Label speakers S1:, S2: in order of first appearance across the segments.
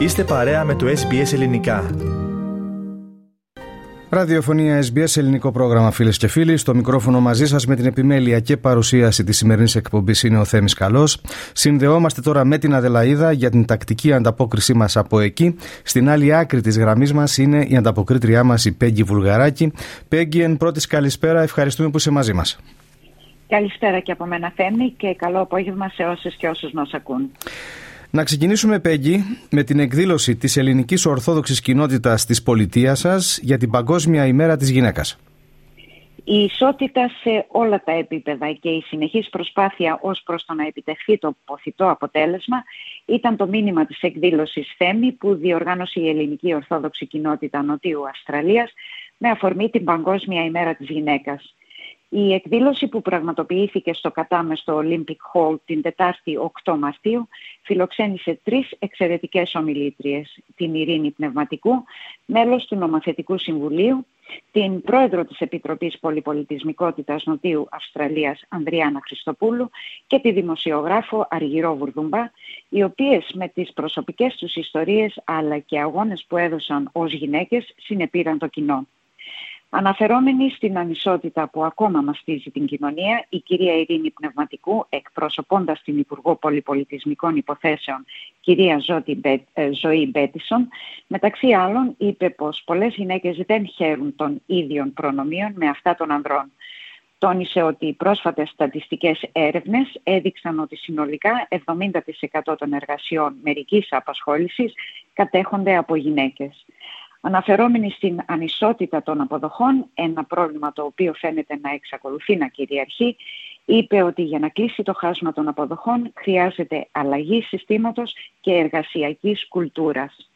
S1: Είστε παρέα με το SBS Ελληνικά.
S2: Ραδιοφωνία SBS Ελληνικό πρόγραμμα φίλες και φίλοι. Στο μικρόφωνο μαζί σας με την επιμέλεια και παρουσίαση της σημερινής εκπομπής είναι ο Θέμης Καλός. Συνδεόμαστε τώρα με την Αδελαίδα για την τακτική ανταπόκρισή μας από εκεί. Στην άλλη άκρη της γραμμής μας είναι η ανταποκρίτριά μας η Πέγγι Βουλγαράκη. Πέγγι, εν πρώτης καλησπέρα, ευχαριστούμε που είσαι μαζί μας.
S3: Καλησπέρα και από μένα Θέμη και καλό απόγευμα σε όσες και όσους μας ακούν.
S2: Να ξεκινήσουμε, Πέγγι, με την εκδήλωση της ελληνικής ορθόδοξης κοινότητας της πολιτείας σας για την Παγκόσμια ημέρα της γυναίκας.
S3: Η ισότητα σε όλα τα επίπεδα και η συνεχής προσπάθεια ως προς το να επιτευχθεί το ποθητό αποτέλεσμα ήταν το μήνυμα της εκδήλωσης ΘΕΜΗ που διοργάνωσε η ελληνική ορθόδοξη κοινότητα Νοτιού Αυστραλίας με αφορμή την Παγκόσμια ημέρα της γυναίκας. Η εκδήλωση που πραγματοποιήθηκε στο Κατάμε στο Olympic Hall την Τετάρτη 8 Μαρτίου φιλοξένησε τρεις εξαιρετικές ομιλήτριες. Την Ειρήνη Πνευματικού, μέλος του Νομοθετικού Συμβουλίου, την πρόεδρο της Επιτροπής Πολυπολιτισμικότητας Νοτίου Αυστραλίας Ανδριάνα Χριστοπούλου και τη δημοσιογράφο Αργυρό Βουρδουμπά, οι οποίες με τις προσωπικές τους ιστορίες αλλά και αγώνες που έδωσαν ως γυναίκες συνεπήραν το κοινό. Αναφερόμενη στην ανισότητα που ακόμα μαστίζει την κοινωνία, η κυρία Ειρήνη Πνευματικού, εκπροσωπώντας την Υπουργό Πολυπολιτισμικών Υποθέσεων, κυρία ε, Ζωή Μπέτισον, μεταξύ άλλων είπε πως πολλές γυναίκες δεν χαίρουν των ίδιων προνομίων με αυτά των ανδρών. Τόνισε ότι οι πρόσφατες στατιστικές έρευνες έδειξαν ότι συνολικά 70% των εργασιών μερικής απασχόλησης κατέχονται από γυναίκες. Αναφερόμενοι στην ανισότητα των αποδοχών, ένα πρόβλημα το οποίο φαίνεται να εξακολουθεί να κυριαρχεί, είπε ότι για να κλείσει το χάσμα των αποδοχών χρειάζεται αλλαγή συστήματος και εργασιακής κουλτούρας.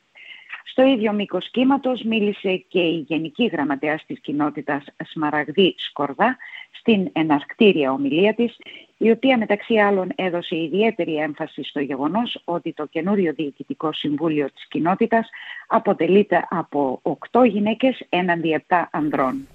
S3: Στο ίδιο μήκος κύματος μίλησε και η Γενική Γραμματέας της Κοινότητας Σμαραγδί Σκορδά στην εναρκτήρια ομιλία της, η οποία μεταξύ άλλων έδωσε ιδιαίτερη έμφαση στο γεγονός ότι το καινούριο Διοικητικό Συμβούλιο της Κοινότητας αποτελείται από 8 γυναίκες έναντι 7 ανδρών.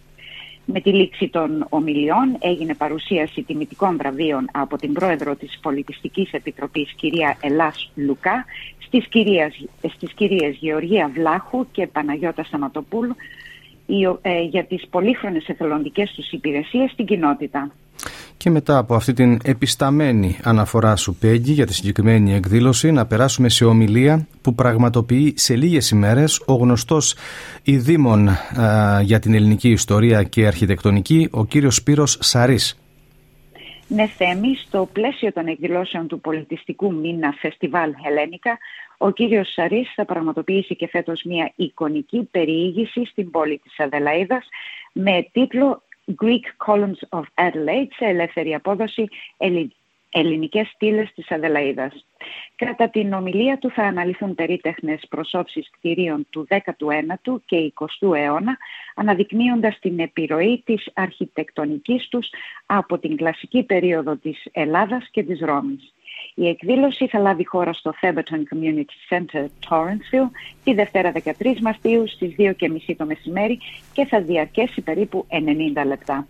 S3: Με τη λήξη των ομιλιών έγινε παρουσίαση τιμητικών βραβείων από την πρόεδρο της Πολιτιστικής Επιτροπής κυρία Ελλάς Λουκά στις κυρίες, στις κυρίες Γεωργία Βλάχου και Παναγιώτα Σαματοπούλου ε, για τις πολύχρονες εθελοντικές τους υπηρεσίες στην κοινότητα.
S2: Και μετά από αυτή την επισταμένη αναφορά σου Πέγγι για τη συγκεκριμένη εκδήλωση να περάσουμε σε ομιλία που πραγματοποιεί σε λίγες ημέρες ο γνωστός ειδήμων για την ελληνική ιστορία και αρχιτεκτονική ο κύριος Σπύρος Σαρής.
S3: Ναι, Θέμη, στο πλαίσιο των εκδηλώσεων του πολιτιστικού μήνα Φεστιβάλ Χελένικα, ο κύριος Σαρής θα πραγματοποιήσει και φέτος μια εικονική περιήγηση στην πόλη της Αδελαίδας με τίτλο Greek Columns of Adelaide σε ελεύθερη απόδοση ελληνικές στήλες της Αδελαίδας. Κατά την ομιλία του θα αναλυθούν περίτεχνες προσώψεις κτηρίων του 19ου και 20ου αιώνα, αναδεικνύοντας την επιρροή της αρχιτεκτονικής τους από την κλασική περίοδο της Ελλάδας και της Ρώμης. Η εκδήλωση θα λάβει χώρα στο Theberton Community Center, Torrensville, τη Δευτέρα 13 Μαρτίου στις 2.30 το μεσημέρι και θα διαρκέσει περίπου 90 λεπτά.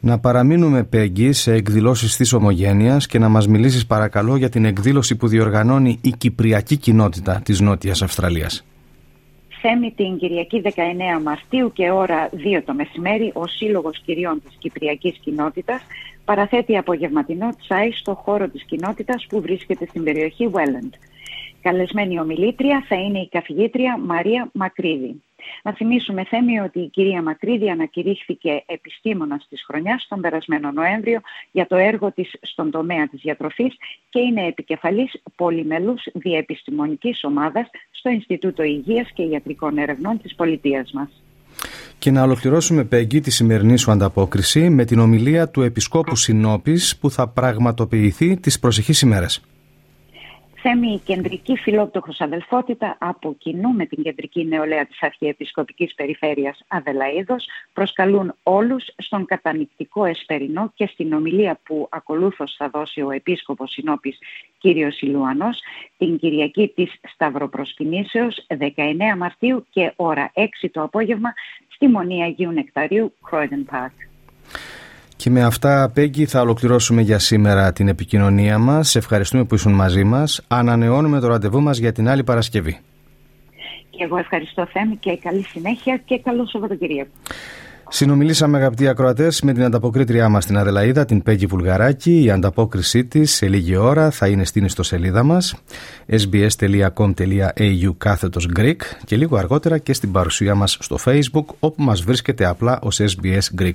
S2: Να παραμείνουμε, Πέγγι, σε εκδηλώσεις της Ομογένειας και να μας μιλήσεις παρακαλώ για την εκδήλωση που διοργανώνει η Κυπριακή Κοινότητα της Νότιας Αυστραλίας.
S3: Θέμη την Κυριακή 19 Μαρτίου και ώρα 2 το μεσημέρι ο Σύλλογος Κυριών της Κυπριακής Κοινότητας παραθέτει απογευματινό τσάι στο χώρο της κοινότητας που βρίσκεται στην περιοχή Welland. Καλεσμένη ομιλήτρια θα είναι η καθηγήτρια Μαρία Μακρύδη. Να θυμίσουμε θέμη ότι η κυρία Μακρύδη ανακηρύχθηκε επιστήμονας της χρονιάς τον περασμένο Νοέμβριο για το έργο της στον τομέα της διατροφής και είναι επικεφαλής πολυμελούς διεπιστημονικής ομάδας στο Ινστιτούτο Υγείας και Ιατρικών Ερευνών της πολιτείας μας.
S2: Και να ολοκληρώσουμε, Πέγγι, τη σημερινή σου ανταπόκριση με την ομιλία του Επισκόπου Συνόπης που θα πραγματοποιηθεί τις προσεχείς ημέρες.
S3: Θέμη η κεντρική φιλόπτωχος αδελφότητα από κοινού με την κεντρική νεολαία της Αρχιεπισκοπικής Περιφέρειας Αδελαίδος προσκαλούν όλους στον κατανυκτικό εσπερινό και στην ομιλία που ακολούθως θα δώσει ο Επίσκοπος Συνόπης κύριος Ηλουανός την Κυριακή της Σταυροπροσκυνήσεως 19 Μαρτίου και ώρα 6 το απόγευμα στη Μονή Αγίου Νεκταρίου Croydon Park.
S2: Και με αυτά, Πέγγι, θα ολοκληρώσουμε για σήμερα την επικοινωνία μας. Σε ευχαριστούμε που ήσουν μαζί μας. Ανανεώνουμε το ραντεβού μας για την άλλη Παρασκευή.
S3: Και εγώ ευχαριστώ Θέμη και καλή συνέχεια και καλό Σαββατοκυριακό.
S2: Συνομιλήσαμε αγαπητοί ακροατές με την ανταποκρίτριά μας την Αδελαίδα, την Πέγγι Βουλγαράκη. Η ανταπόκρισή της σε λίγη ώρα θα είναι στην ιστοσελίδα μας sbs.com.au κάθετος Greek και λίγο αργότερα και στην παρουσία μας στο Facebook όπου μας βρίσκεται απλά ως SBS Greek.